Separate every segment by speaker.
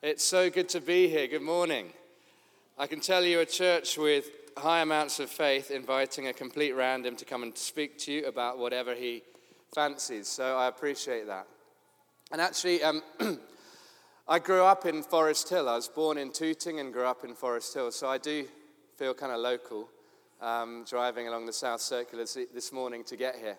Speaker 1: It's so good to be here. Good morning. I can tell you a church with high amounts of faith inviting a complete random to come and speak to you about whatever he fancies. So I appreciate that. And actually, um, I grew up in Forest Hill. I was born in Tooting and grew up in Forest Hill. So I do feel kind of local um, driving along the South Circular this morning to get here.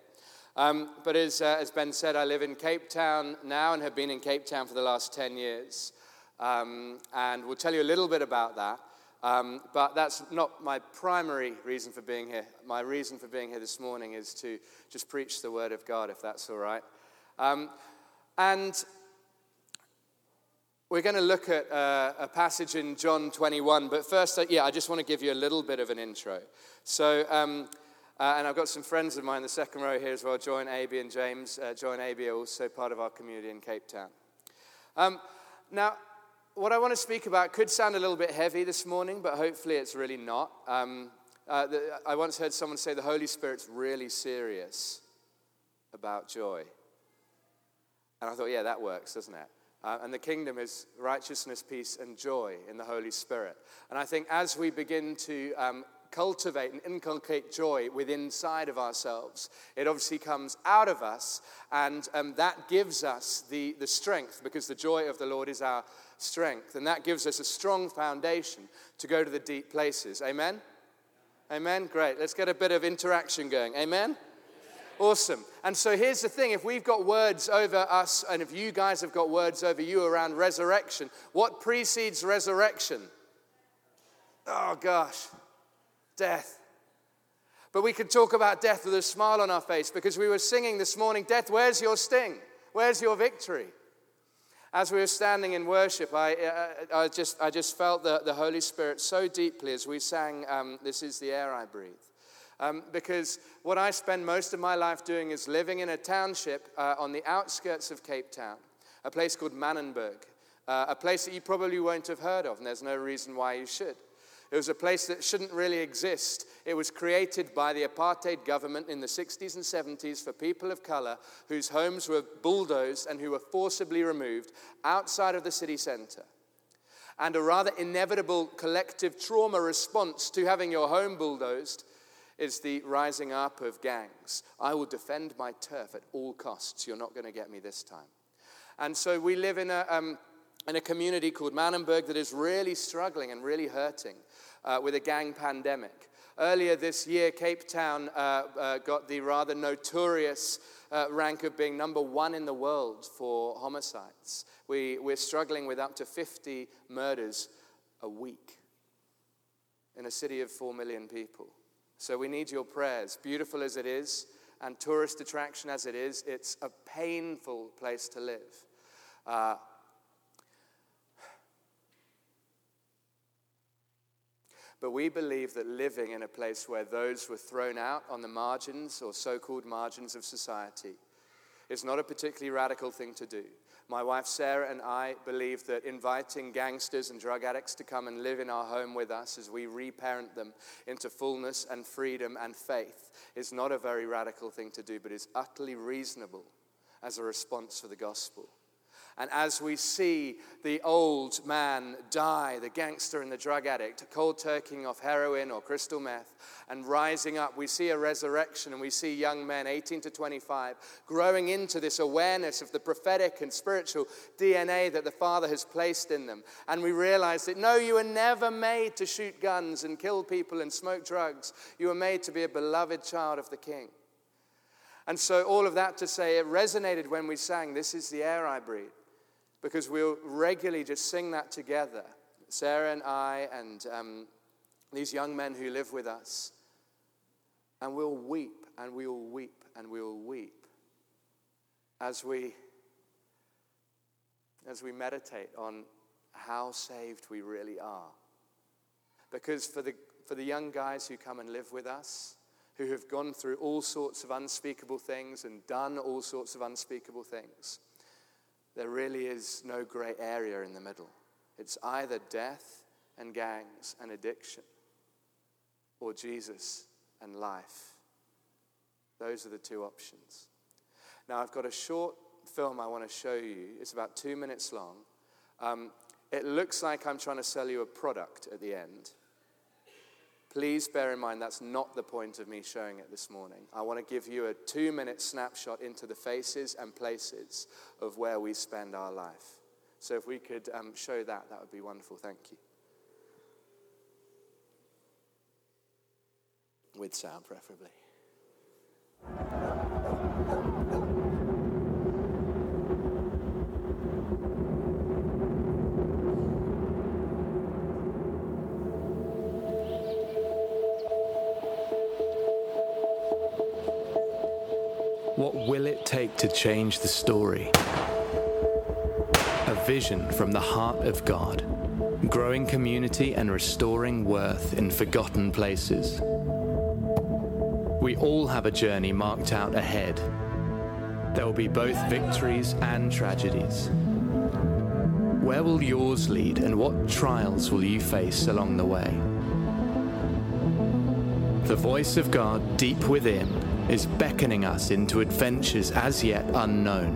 Speaker 1: Um, but as, uh, as Ben said, I live in Cape Town now and have been in Cape Town for the last 10 years. Um, and we'll tell you a little bit about that. Um, but that's not my primary reason for being here. My reason for being here this morning is to just preach the Word of God, if that's all right. Um, and we're going to look at uh, a passage in John 21. But first, uh, yeah, I just want to give you a little bit of an intro. So, um, uh, and I've got some friends of mine in the second row here as well. Join AB and James. Uh, Join AB are also part of our community in Cape Town. Um, now, what I want to speak about could sound a little bit heavy this morning, but hopefully it's really not. Um, uh, the, I once heard someone say the Holy Spirit's really serious about joy. And I thought, yeah, that works, doesn't it? Uh, and the kingdom is righteousness, peace, and joy in the Holy Spirit. And I think as we begin to um, cultivate and inculcate joy within inside of ourselves, it obviously comes out of us, and um, that gives us the, the strength because the joy of the Lord is our strength. And that gives us a strong foundation to go to the deep places. Amen? Amen? Great. Let's get a bit of interaction going. Amen? Awesome. And so here's the thing if we've got words over us, and if you guys have got words over you around resurrection, what precedes resurrection? Oh gosh, death. But we could talk about death with a smile on our face because we were singing this morning, Death, where's your sting? Where's your victory? As we were standing in worship, I, uh, I, just, I just felt the, the Holy Spirit so deeply as we sang, um, This is the air I breathe. Um, because what I spend most of my life doing is living in a township uh, on the outskirts of Cape Town, a place called Manenberg, uh, a place that you probably won't have heard of, and there's no reason why you should. It was a place that shouldn't really exist. It was created by the apartheid government in the 60s and 70s for people of color whose homes were bulldozed and who were forcibly removed outside of the city center. And a rather inevitable collective trauma response to having your home bulldozed is the rising up of gangs. I will defend my turf at all costs. You're not going to get me this time. And so we live in a, um, in a community called Manenberg that is really struggling and really hurting uh, with a gang pandemic. Earlier this year, Cape Town uh, uh, got the rather notorious uh, rank of being number one in the world for homicides. We, we're struggling with up to 50 murders a week in a city of 4 million people. So we need your prayers. Beautiful as it is, and tourist attraction as it is, it's a painful place to live. Uh, But we believe that living in a place where those were thrown out on the margins or so called margins of society is not a particularly radical thing to do. My wife Sarah and I believe that inviting gangsters and drug addicts to come and live in our home with us as we reparent them into fullness and freedom and faith is not a very radical thing to do, but is utterly reasonable as a response for the gospel. And as we see the old man die, the gangster and the drug addict, cold turkeying off heroin or crystal meth, and rising up, we see a resurrection and we see young men, 18 to 25, growing into this awareness of the prophetic and spiritual DNA that the Father has placed in them. And we realize that no, you were never made to shoot guns and kill people and smoke drugs. You were made to be a beloved child of the King. And so, all of that to say, it resonated when we sang, This is the air I breathe because we'll regularly just sing that together. Sarah and I, and um, these young men who live with us. And we'll weep and we'll weep and we'll weep as we, as we meditate on how saved we really are. Because for the, for the young guys who come and live with us, who have gone through all sorts of unspeakable things and done all sorts of unspeakable things, there really is no gray area in the middle. It's either death and gangs and addiction or Jesus and life. Those are the two options. Now, I've got a short film I want to show you. It's about two minutes long. Um, it looks like I'm trying to sell you a product at the end. Please bear in mind that's not the point of me showing it this morning. I want to give you a two minute snapshot into the faces and places of where we spend our life. So if we could um, show that, that would be wonderful. Thank you. With sound, preferably.
Speaker 2: To change the story? A vision from the heart of God, growing community and restoring worth in forgotten places. We all have a journey marked out ahead. There will be both victories and tragedies. Where will yours lead, and what trials will you face along the way? The voice of God deep within is beckoning us into adventures as yet unknown.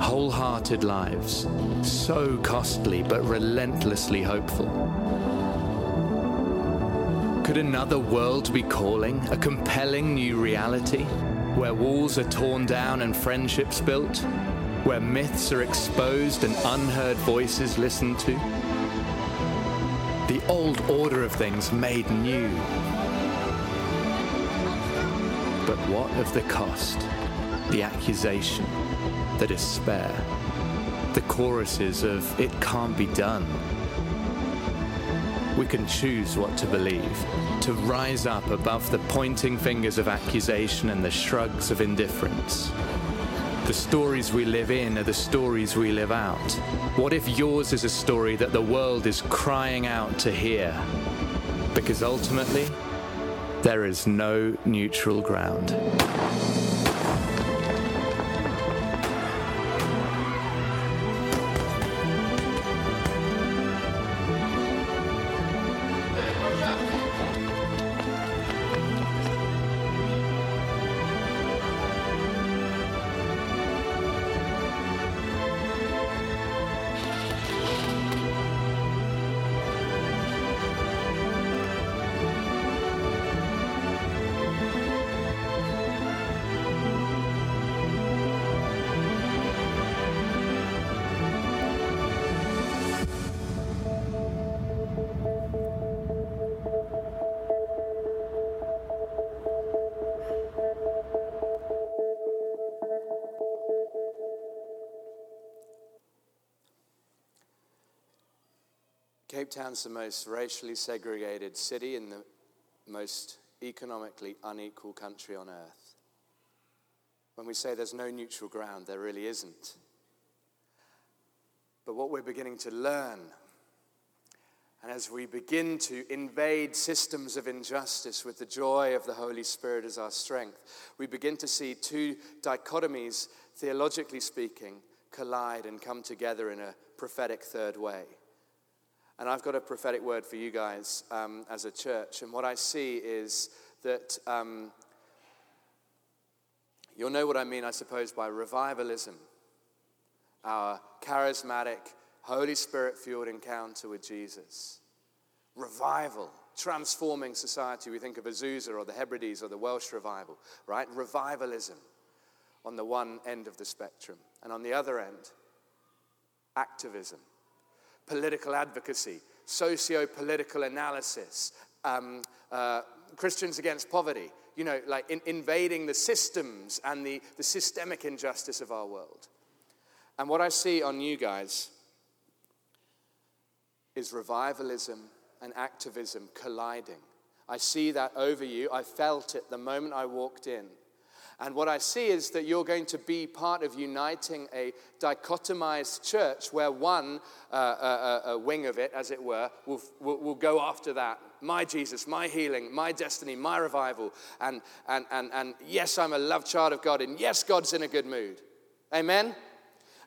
Speaker 2: Wholehearted lives, so costly but relentlessly hopeful. Could another world be calling, a compelling new reality, where walls are torn down and friendships built, where myths are exposed and unheard voices listened to? The old order of things made new but what of the cost, the accusation, the despair, the choruses of it can't be done? We can choose what to believe, to rise up above the pointing fingers of accusation and the shrugs of indifference. The stories we live in are the stories we live out. What if yours is a story that the world is crying out to hear? Because ultimately, there is no neutral ground.
Speaker 1: Cape Town's the most racially segregated city in the most economically unequal country on earth. When we say there's no neutral ground, there really isn't. But what we're beginning to learn, and as we begin to invade systems of injustice with the joy of the Holy Spirit as our strength, we begin to see two dichotomies, theologically speaking, collide and come together in a prophetic third way. And I've got a prophetic word for you guys um, as a church. And what I see is that um, you'll know what I mean, I suppose, by revivalism, our charismatic, Holy Spirit fueled encounter with Jesus. Revival, transforming society. We think of Azusa or the Hebrides or the Welsh revival, right? Revivalism on the one end of the spectrum. And on the other end, activism political advocacy, socio political analysis, um, uh, Christians against poverty, you know, like in, invading the systems and the, the systemic injustice of our world. And what I see on you guys is revivalism and activism colliding. I see that over you. I felt it the moment I walked in. And what I see is that you're going to be part of uniting a dichotomized church where one uh, uh, uh, wing of it, as it were, will, will, will, go after that. My Jesus, my healing, my destiny, my revival. And, and, and, and yes, I'm a loved child of God. And yes, God's in a good mood. Amen?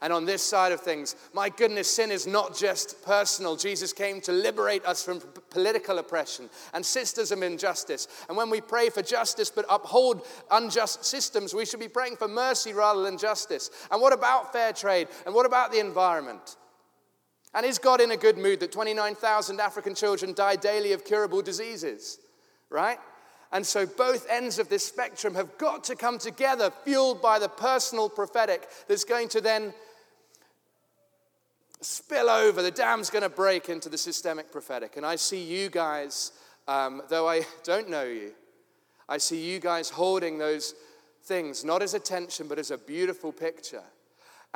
Speaker 1: And on this side of things, my goodness, sin is not just personal. Jesus came to liberate us from political oppression and systems of injustice. And when we pray for justice but uphold unjust systems, we should be praying for mercy rather than justice. And what about fair trade? And what about the environment? And is God in a good mood that 29,000 African children die daily of curable diseases? Right? And so both ends of this spectrum have got to come together, fueled by the personal prophetic that's going to then spill over. The dam's going to break into the systemic prophetic. And I see you guys, um, though I don't know you, I see you guys holding those things, not as attention, but as a beautiful picture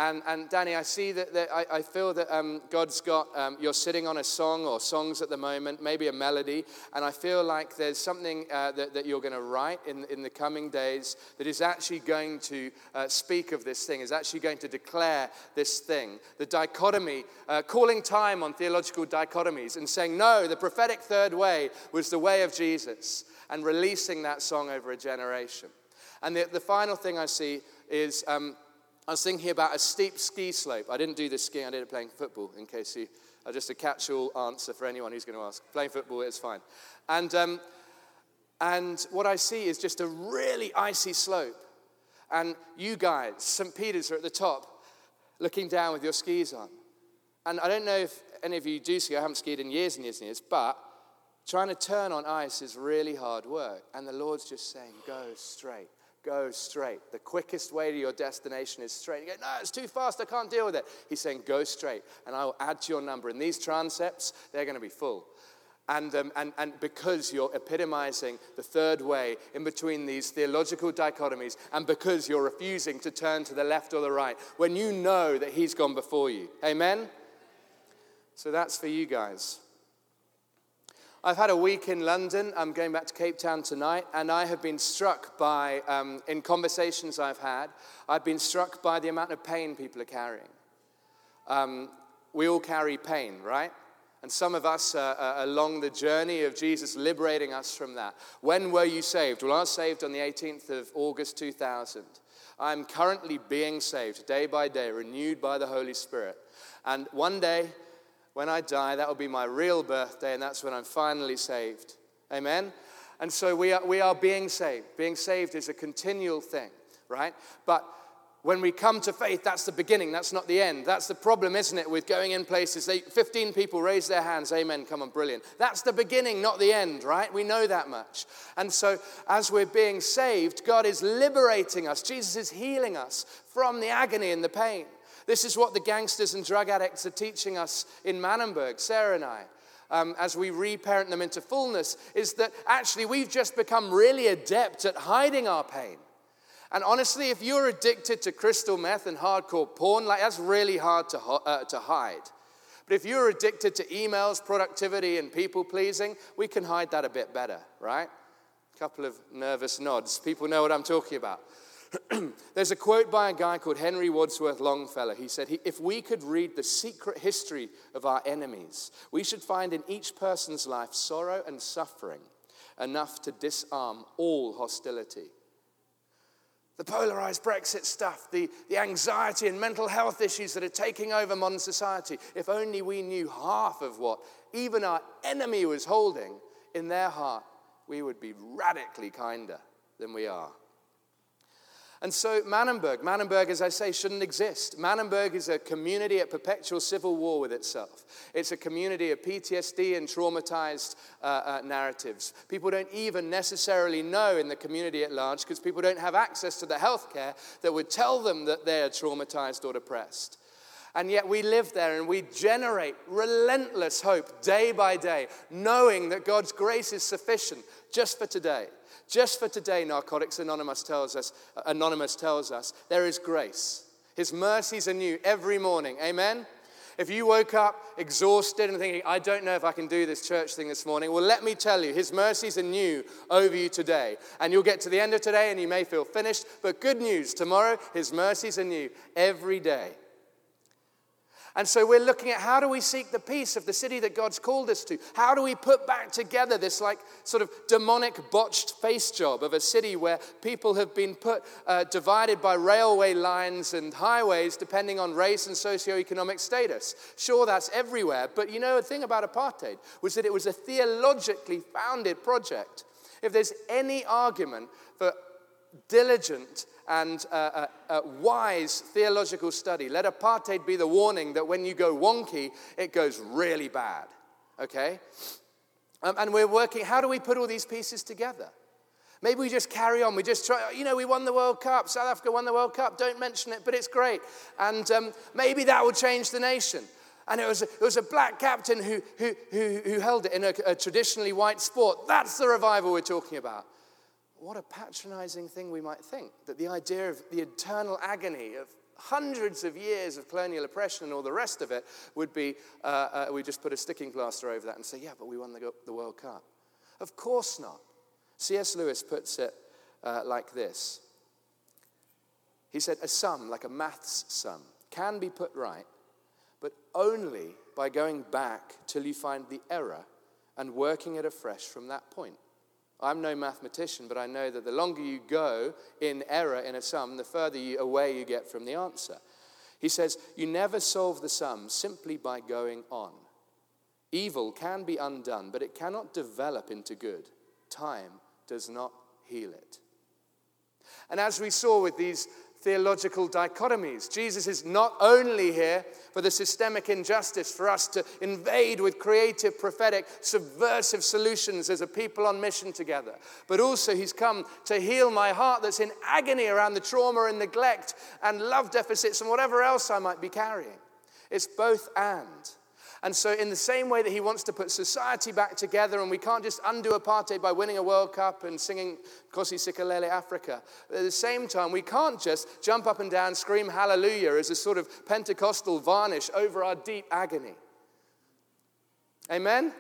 Speaker 1: and, and Danny, I see that, that I, I, feel that um, God's got, um, you're sitting on a song or songs at the moment, maybe a melody, and I feel like there's something uh, that, that, you're going to write in, in the coming days that is actually going to uh, speak of this thing, is actually going to declare this thing. The dichotomy, uh, calling time on theological dichotomies and saying, no, the prophetic third way was the way of Jesus, and releasing that song over a generation. And the, the final thing I see is. Um, I was thinking about a steep ski slope. I didn't do this skiing, I did it playing football, in case you are just a catch all answer for anyone who's going to ask. Playing football is fine. And, um, and what I see is just a really icy slope. And you guys, St. Peter's are at the top, looking down with your skis on. And I don't know if any of you do ski, I haven't skied in years and years and years, but trying to turn on ice is really hard work. And the Lord's just saying, go straight go straight. The quickest way to your destination is straight. You go, no, it's too fast, I can't deal with it. He's saying, go straight, and I will add to your number. And these transepts, they're going to be full. And, um, and, and because you're epitomizing the third way in between these theological dichotomies, and because you're refusing to turn to the left or the right, when you know that He's gone before you. Amen? So that's for you guys. I've had a week in London. I'm going back to Cape Town tonight, and I have been struck by, um, in conversations I've had, I've been struck by the amount of pain people are carrying. Um, we all carry pain, right? And some of us are, are along the journey of Jesus liberating us from that. When were you saved? Well, I was saved on the 18th of August 2000. I'm currently being saved day by day, renewed by the Holy Spirit. And one day, when I die, that will be my real birthday, and that's when I'm finally saved. Amen? And so we are, we are being saved. Being saved is a continual thing, right? But when we come to faith, that's the beginning, that's not the end. That's the problem, isn't it, with going in places? They, 15 people raise their hands, amen, come on, brilliant. That's the beginning, not the end, right? We know that much. And so as we're being saved, God is liberating us, Jesus is healing us from the agony and the pain. This is what the gangsters and drug addicts are teaching us in Manenberg, Sarah and I. Um, as we reparent them into fullness, is that actually we've just become really adept at hiding our pain. And honestly, if you're addicted to crystal meth and hardcore porn, like that's really hard to, uh, to hide. But if you're addicted to emails, productivity, and people pleasing, we can hide that a bit better, right? A couple of nervous nods. People know what I'm talking about. There's a quote by a guy called Henry Wadsworth Longfellow. He said, If we could read the secret history of our enemies, we should find in each person's life sorrow and suffering enough to disarm all hostility. The polarized Brexit stuff, the, the anxiety and mental health issues that are taking over modern society. If only we knew half of what even our enemy was holding in their heart, we would be radically kinder than we are. And so, Manenberg, Manenberg, as I say, shouldn't exist. Manenberg is a community at perpetual civil war with itself. It's a community of PTSD and traumatized uh, uh, narratives. People don't even necessarily know in the community at large because people don't have access to the healthcare that would tell them that they're traumatized or depressed. And yet we live there and we generate relentless hope day by day, knowing that God's grace is sufficient just for today. Just for today, Narcotics Anonymous tells us, Anonymous tells us, there is grace. His mercies are new every morning. Amen? If you woke up exhausted and thinking, I don't know if I can do this church thing this morning, well, let me tell you, His mercies are new over you today. And you'll get to the end of today and you may feel finished, but good news, tomorrow, His mercies are new every day. And so we're looking at how do we seek the peace of the city that God's called us to? How do we put back together this like sort of demonic botched face job of a city where people have been put uh, divided by railway lines and highways depending on race and socioeconomic status? Sure, that's everywhere, but you know the thing about apartheid was that it was a theologically founded project. If there's any argument for diligent and uh, uh, uh, wise theological study. Let apartheid be the warning that when you go wonky, it goes really bad. Okay? Um, and we're working, how do we put all these pieces together? Maybe we just carry on. We just try, you know, we won the World Cup. South Africa won the World Cup. Don't mention it, but it's great. And um, maybe that will change the nation. And it was, a, it was a black captain who, who, who, who held it in a, a traditionally white sport. That's the revival we're talking about. What a patronizing thing we might think that the idea of the eternal agony of hundreds of years of colonial oppression and all the rest of it would be uh, uh, we just put a sticking plaster over that and say, yeah, but we won the, the World Cup. Of course not. C.S. Lewis puts it uh, like this He said, A sum, like a maths sum, can be put right, but only by going back till you find the error and working it afresh from that point. I'm no mathematician, but I know that the longer you go in error in a sum, the further you, away you get from the answer. He says, You never solve the sum simply by going on. Evil can be undone, but it cannot develop into good. Time does not heal it. And as we saw with these theological dichotomies, Jesus is not only here for the systemic injustice, for us to invade with creative, prophetic, subversive solutions as a people on mission together, but also he's come to heal my heart that's in agony around the trauma and neglect and love deficits and whatever else I might be carrying. It's both and. And so, in the same way that he wants to put society back together, and we can't just undo apartheid by winning a World Cup and singing Nkosi Sikelel' Africa, at the same time, we can't just jump up and down, scream hallelujah as a sort of Pentecostal varnish over our deep agony. Amen?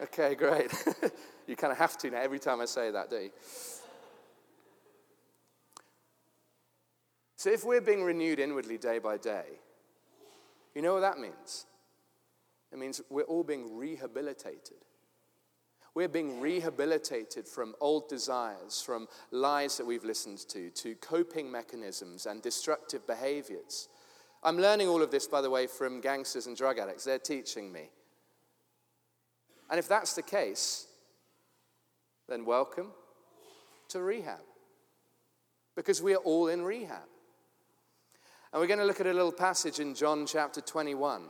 Speaker 1: Okay, great. you kind of have to now every time I say that, do you? So, if we're being renewed inwardly day by day, you know what that means? It means we're all being rehabilitated. We're being rehabilitated from old desires, from lies that we've listened to, to coping mechanisms and destructive behaviors. I'm learning all of this, by the way, from gangsters and drug addicts. They're teaching me. And if that's the case, then welcome to rehab. Because we are all in rehab. And we're going to look at a little passage in John chapter 21.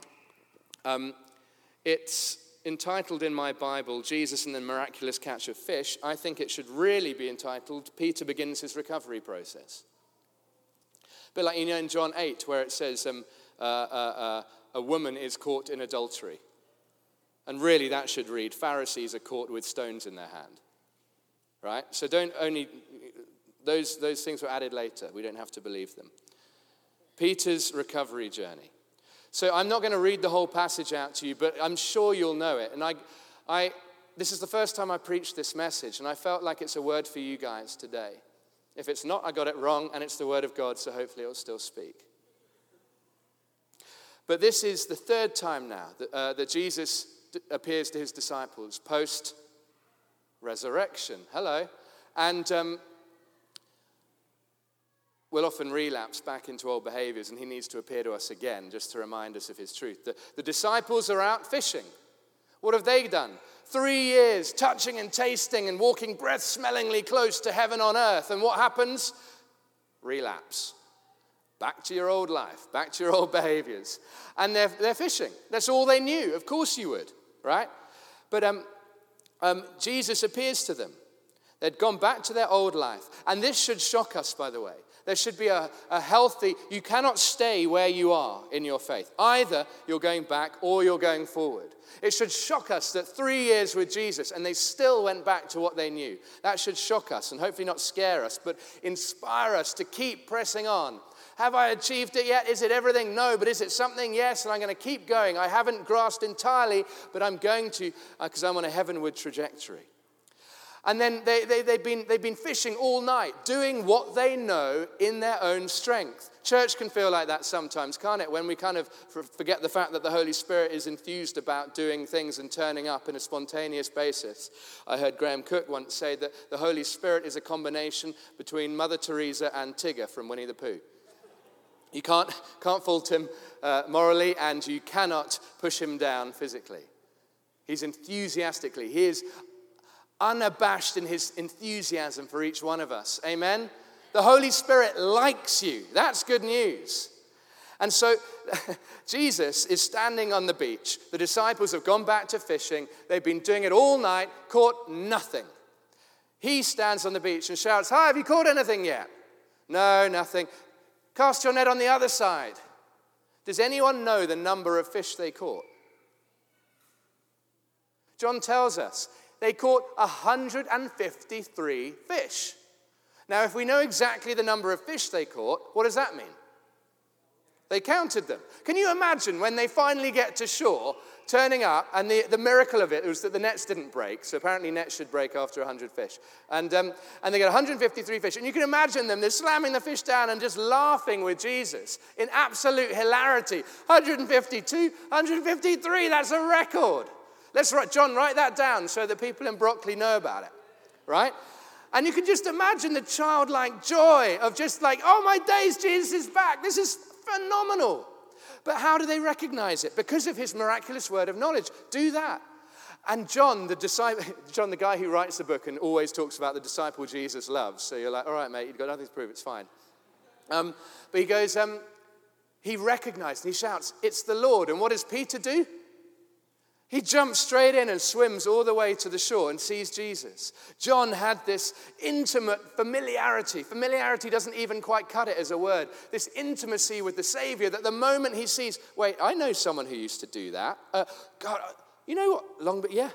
Speaker 1: Um, it's entitled in my Bible, Jesus and the Miraculous Catch of Fish. I think it should really be entitled, Peter Begins His Recovery Process. But like you know in John 8, where it says um, uh, uh, uh, a woman is caught in adultery. And really, that should read Pharisees are caught with stones in their hand. Right? So don't only, those, those things were added later. We don't have to believe them. Peter's recovery journey. So I'm not going to read the whole passage out to you, but I'm sure you'll know it. And I, I, this is the first time I preached this message, and I felt like it's a word for you guys today. If it's not, I got it wrong, and it's the word of God, so hopefully it'll still speak. But this is the third time now that, uh, that Jesus d- appears to his disciples post resurrection. Hello. And um, we'll often relapse back into old behaviors, and he needs to appear to us again just to remind us of his truth. The, the disciples are out fishing. What have they done? Three years touching and tasting and walking breath smellingly close to heaven on earth. And what happens? Relapse. Back to your old life, back to your old behaviors. And they're, they're fishing. That's all they knew. Of course you would, right? But um, um, Jesus appears to them. They'd gone back to their old life. And this should shock us, by the way. There should be a, a healthy, you cannot stay where you are in your faith. Either you're going back or you're going forward. It should shock us that three years with Jesus and they still went back to what they knew. That should shock us and hopefully not scare us, but inspire us to keep pressing on. Have I achieved it yet? Is it everything? No, but is it something? Yes, and I'm going to keep going. I haven't grasped entirely, but I'm going to because uh, I'm on a heavenward trajectory. And then they, they, they've, been, they've been fishing all night, doing what they know in their own strength. Church can feel like that sometimes, can't it? When we kind of forget the fact that the Holy Spirit is enthused about doing things and turning up in a spontaneous basis. I heard Graham Cooke once say that the Holy Spirit is a combination between Mother Teresa and Tigger from Winnie the Pooh. You can't, can't fault him uh, morally, and you cannot push him down physically. He's enthusiastically, he is unabashed in his enthusiasm for each one of us. Amen? The Holy Spirit likes you. That's good news. And so Jesus is standing on the beach. The disciples have gone back to fishing. They've been doing it all night, caught nothing. He stands on the beach and shouts, Hi, have you caught anything yet? No, nothing. Cast your net on the other side. Does anyone know the number of fish they caught? John tells us they caught 153 fish. Now, if we know exactly the number of fish they caught, what does that mean? They counted them. Can you imagine when they finally get to shore, turning up, and the, the miracle of it was that the nets didn't break. So apparently, nets should break after 100 fish. And, um, and they get 153 fish. And you can imagine them, they're slamming the fish down and just laughing with Jesus in absolute hilarity. 152, 153, that's a record. Let's write, John, write that down so that people in Brockley know about it, right? And you can just imagine the childlike joy of just like, oh my days, Jesus is back. This is phenomenal. But how do they recognize it? Because of his miraculous word of knowledge. Do that. And John, the disciple, John, the guy who writes the book and always talks about the disciple Jesus loves. So you're like, all right, mate, you've got nothing to prove, it's fine. Um, but he goes, um, he recognized and he shouts, It's the Lord. And what does Peter do? He jumps straight in and swims all the way to the shore and sees Jesus. John had this intimate familiarity. Familiarity doesn't even quite cut it as a word. This intimacy with the Savior that the moment he sees, wait, I know someone who used to do that. Uh, God, you know what? Long, but yeah,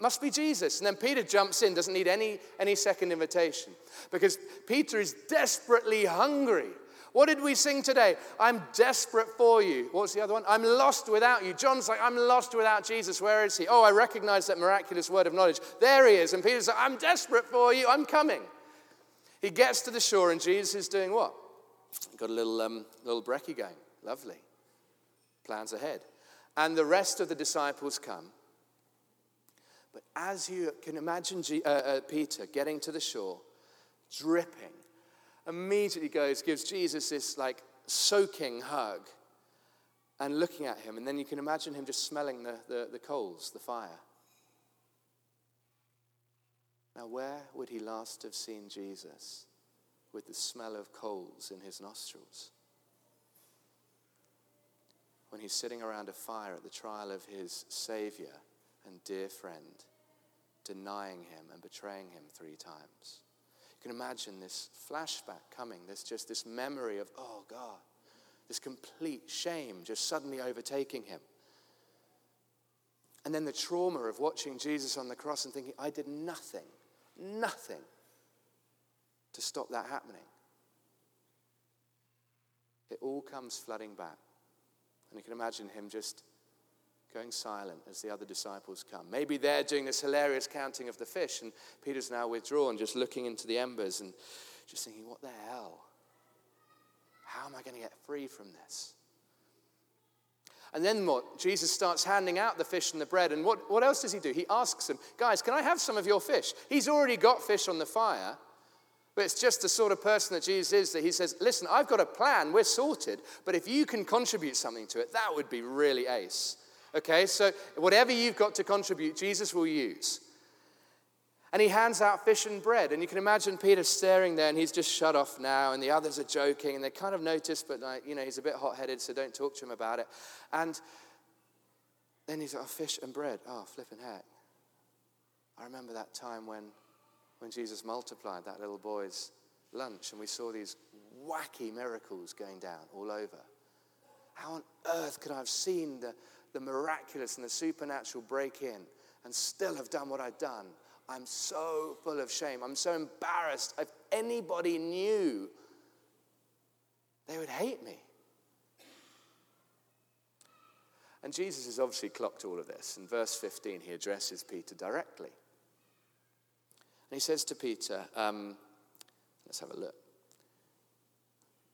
Speaker 1: must be Jesus. And then Peter jumps in, doesn't need any, any second invitation because Peter is desperately hungry what did we sing today? I'm desperate for you. What's the other one? I'm lost without you. John's like, I'm lost without Jesus. Where is he? Oh, I recognize that miraculous word of knowledge. There he is. And Peter's like, I'm desperate for you. I'm coming. He gets to the shore, and Jesus is doing what? Got a little, um, little brekkie going. Lovely. Plans ahead. And the rest of the disciples come. But as you can imagine G- uh, uh, Peter getting to the shore, dripping, immediately goes, gives Jesus this like soaking hug and looking at him. And then you can imagine him just smelling the, the, the coals, the fire. Now, where would he last have seen Jesus with the smell of coals in his nostrils? When he's sitting around a fire at the trial of his Savior and dear friend, denying him and betraying him three times can imagine this flashback coming. There's just this memory of, oh God, this complete shame just suddenly overtaking him. And then the trauma of watching Jesus on the cross and thinking, I did nothing, nothing to stop that happening. It all comes flooding back. And you can imagine him just going silent as the other disciples come. Maybe they're doing this hilarious counting of the fish, and Peter's now withdrawn, just looking into the embers and just thinking, what the hell? How am I going to get free from this? And then what? Jesus starts handing out the fish and the bread. And what, what else does he do? He asks them, Guys, can I have some of your fish? He's already got fish on the fire, but it's just the sort of person that Jesus is that he says, Listen, I've got a plan, we're sorted, but if you can contribute something to it, that would be really ace. Okay, so whatever you've got to contribute, Jesus will use. And he hands out fish and bread. And you can imagine Peter staring there and he's just shut off now. And the others are joking and they kind of notice, but like, you know, he's a bit hot headed, so don't talk to him about it. And then he's like, oh, fish and bread. Oh, flipping heck. I remember that time when, when Jesus multiplied that little boy's lunch and we saw these wacky miracles going down all over. How on earth could I have seen the, the miraculous and the supernatural break in and still have done what I've done. I'm so full of shame. I'm so embarrassed. If anybody knew, they would hate me. And Jesus has obviously clocked all of this. In verse 15, he addresses Peter directly. And he says to Peter, um, let's have a look.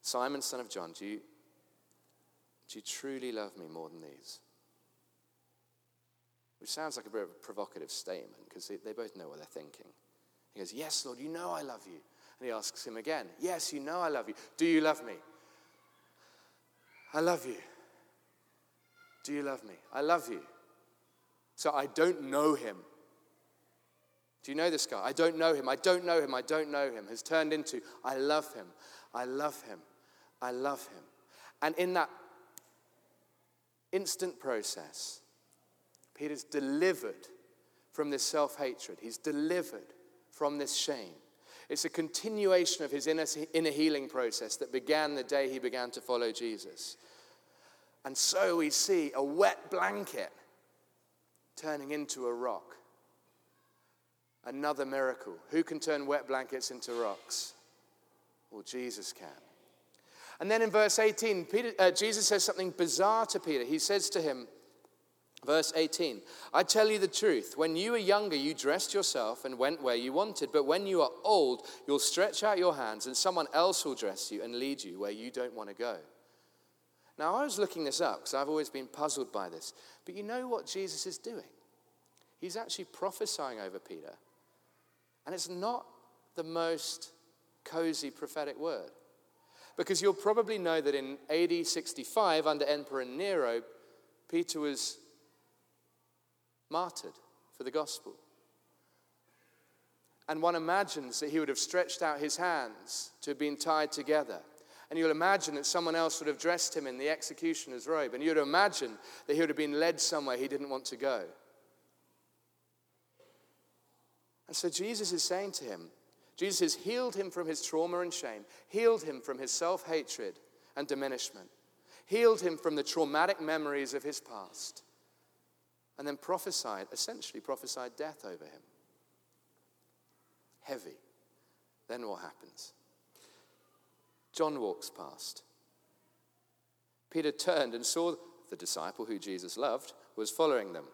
Speaker 1: Simon, son of John, do you, do you truly love me more than these? Which sounds like a bit of a provocative statement because they, they both know what they're thinking. He goes, Yes, Lord, you know I love you. And he asks him again, Yes, you know I love you. Do you love me? I love you. Do you love me? I love you. So I don't know him. Do you know this guy? I don't know him. I don't know him. I don't know him. Has turned into, I love him. I love him. I love him. And in that instant process, Peter's delivered from this self hatred. He's delivered from this shame. It's a continuation of his inner, inner healing process that began the day he began to follow Jesus. And so we see a wet blanket turning into a rock. Another miracle. Who can turn wet blankets into rocks? Well, Jesus can. And then in verse 18, Peter, uh, Jesus says something bizarre to Peter. He says to him, Verse 18 I tell you the truth. When you were younger, you dressed yourself and went where you wanted. But when you are old, you'll stretch out your hands and someone else will dress you and lead you where you don't want to go. Now, I was looking this up because I've always been puzzled by this. But you know what Jesus is doing? He's actually prophesying over Peter. And it's not the most cozy prophetic word. Because you'll probably know that in AD 65, under Emperor Nero, Peter was martyred for the gospel. And one imagines that he would have stretched out his hands to have been tied together. And you'll imagine that someone else would have dressed him in the executioner's robe. And you'd imagine that he would have been led somewhere he didn't want to go. And so Jesus is saying to him, Jesus has healed him from his trauma and shame, healed him from his self hatred and diminishment, healed him from the traumatic memories of his past and then prophesied, essentially prophesied death over him. Heavy. Then what happens? John walks past. Peter turned and saw the disciple who Jesus loved was following them.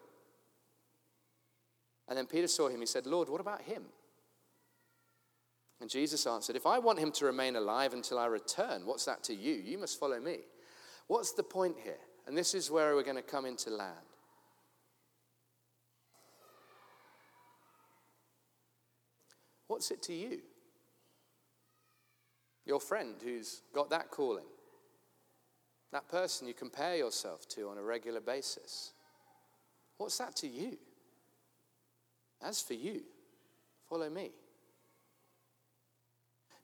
Speaker 1: And then Peter saw him. He said, Lord, what about him? And Jesus answered, If I want him to remain alive until I return, what's that to you? You must follow me. What's the point here? And this is where we're going to come into land. What's it to you? Your friend who's got that calling, that person you compare yourself to on a regular basis. What's that to you? As for you, follow me.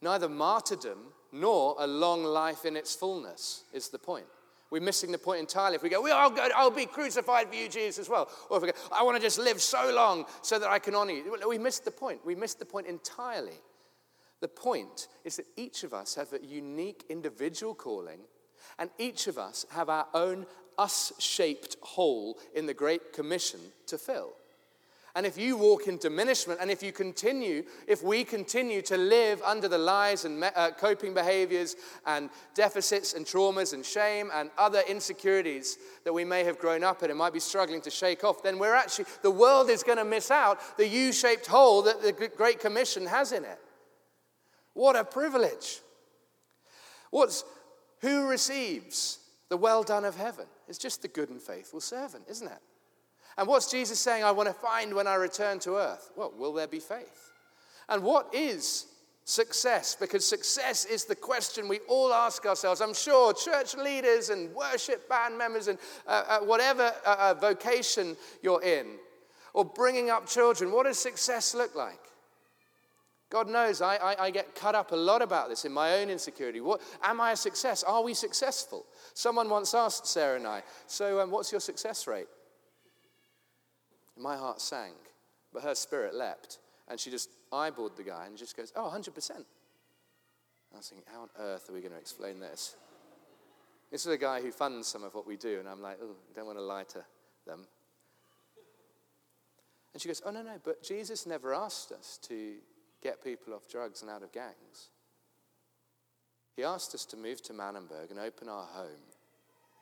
Speaker 1: Neither martyrdom nor a long life in its fullness is the point. We're missing the point entirely. If we go, well, I'll, go, I'll be crucified for you, Jesus, as well. Or if we go, I want to just live so long so that I can honor you. We missed the point. We missed the point entirely. The point is that each of us have a unique individual calling, and each of us have our own us shaped hole in the Great Commission to fill. And if you walk in diminishment, and if you continue, if we continue to live under the lies and uh, coping behaviors and deficits and traumas and shame and other insecurities that we may have grown up in and might be struggling to shake off, then we're actually, the world is going to miss out the U shaped hole that the Great Commission has in it. What a privilege. What's, who receives the well done of heaven? It's just the good and faithful servant, isn't it? And what's Jesus saying I want to find when I return to earth? Well, will there be faith? And what is success? Because success is the question we all ask ourselves. I'm sure church leaders and worship band members and uh, uh, whatever uh, uh vocation you're in, or bringing up children, what does success look like? God knows I, I, I, get cut up a lot about this in my own insecurity. What, am I a success? Are we successful? Someone once asked Sarah and I, So, um, what's your success rate? My heart sank, but her spirit leapt. And she just eyeballed the guy and just goes, Oh, 100%. I was thinking, How on earth are we going to explain this? This is a guy who funds some of what we do, and I'm like, Oh, I don't want to lie to them. And she goes, Oh, no, no, but Jesus never asked us to get people off drugs and out of gangs. He asked us to move to Manenberg and open our home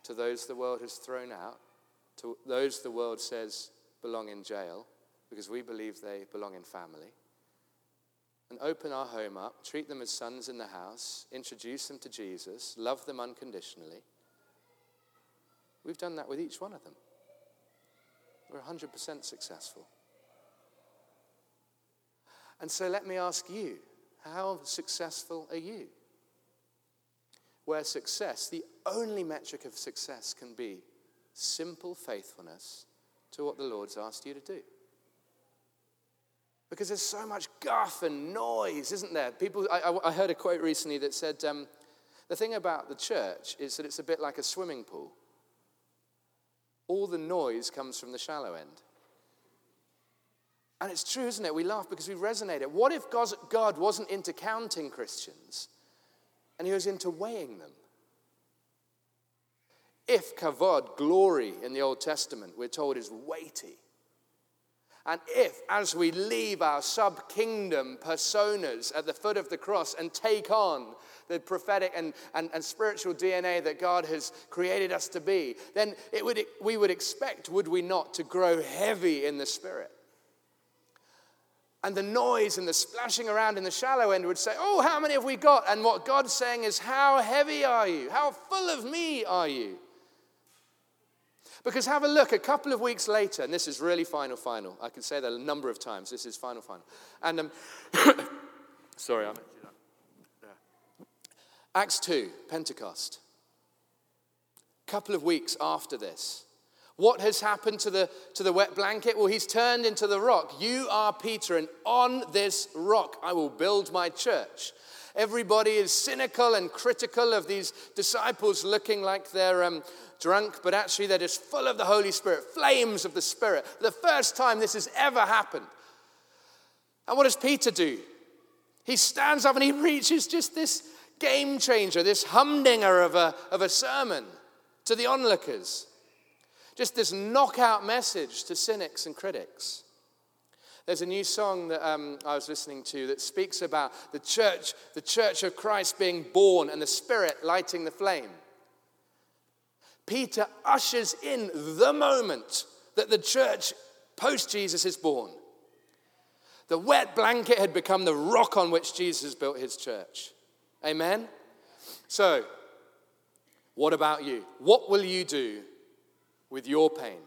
Speaker 1: to those the world has thrown out, to those the world says belong in jail because we believe they belong in family. And open our home up, treat them as sons in the house, introduce them to Jesus, love them unconditionally. We've done that with each one of them. We're 100% successful. And so let me ask you how successful are you? Where success, the only metric of success, can be simple faithfulness to what the Lord's asked you to do. Because there's so much guff and noise, isn't there? People, I, I heard a quote recently that said, um, the thing about the church is that it's a bit like a swimming pool. All the noise comes from the shallow end. And it's true, isn't it? We laugh because we resonate it. What if God wasn't into counting Christians and he was into weighing them? If kavod, glory in the Old Testament, we're told is weighty, and if, as we leave our sub kingdom personas at the foot of the cross and take on the prophetic and, and, and spiritual DNA that God has created us to be, then it would, we would expect, would we not, to grow heavy in the spirit. And the noise and the splashing around in the shallow end would say, Oh, how many have we got? And what God's saying is, How heavy are you? How full of me are you? Because have a look, a couple of weeks later, and this is really final, final. I can say that a number of times. This is final, final. And um, sorry, I'm. Acts 2, Pentecost. A couple of weeks after this. What has happened to the, to the wet blanket? Well, he's turned into the rock. You are Peter, and on this rock I will build my church. Everybody is cynical and critical of these disciples looking like they're um, drunk, but actually they're just full of the Holy Spirit, flames of the Spirit. The first time this has ever happened. And what does Peter do? He stands up and he preaches just this game changer, this humdinger of a, of a sermon to the onlookers. Just this knockout message to cynics and critics. There's a new song that um, I was listening to that speaks about the church, the church of Christ being born and the Spirit lighting the flame. Peter ushers in the moment that the church post Jesus is born. The wet blanket had become the rock on which Jesus built his church. Amen? So, what about you? What will you do with your pain?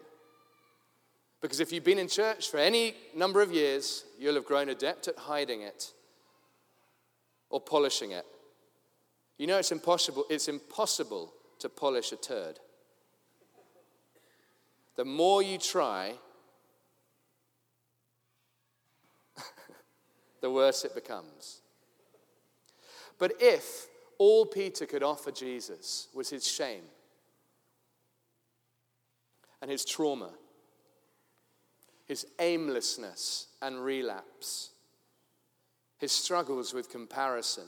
Speaker 1: Because if you've been in church for any number of years, you'll have grown adept at hiding it or polishing it. You know it's impossible, it's impossible to polish a turd. The more you try, the worse it becomes. But if all Peter could offer Jesus was his shame and his trauma, his aimlessness and relapse, his struggles with comparison,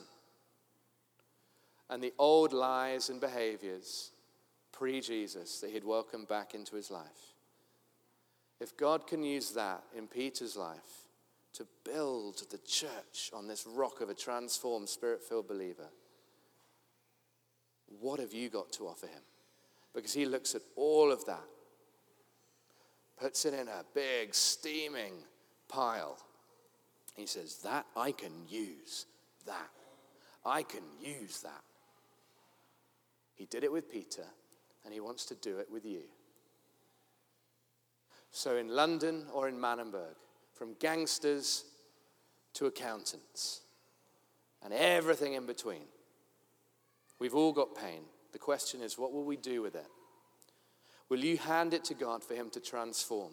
Speaker 1: and the old lies and behaviors pre Jesus that he'd welcomed back into his life. If God can use that in Peter's life to build the church on this rock of a transformed, spirit filled believer, what have you got to offer him? Because he looks at all of that, puts it in a big, steaming pile. He says, That I can use. That. I can use that. He did it with Peter and He wants to do it with you. So, in London or in Manenberg, from gangsters to accountants, and everything in between, we've all got pain. The question is, what will we do with it? Will you hand it to God for Him to transform,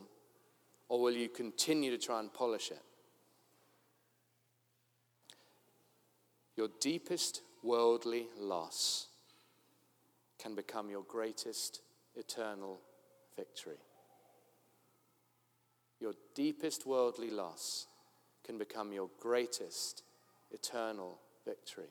Speaker 1: or will you continue to try and polish it? Your deepest worldly loss can become your greatest eternal victory. Your deepest worldly loss can become your greatest eternal victory.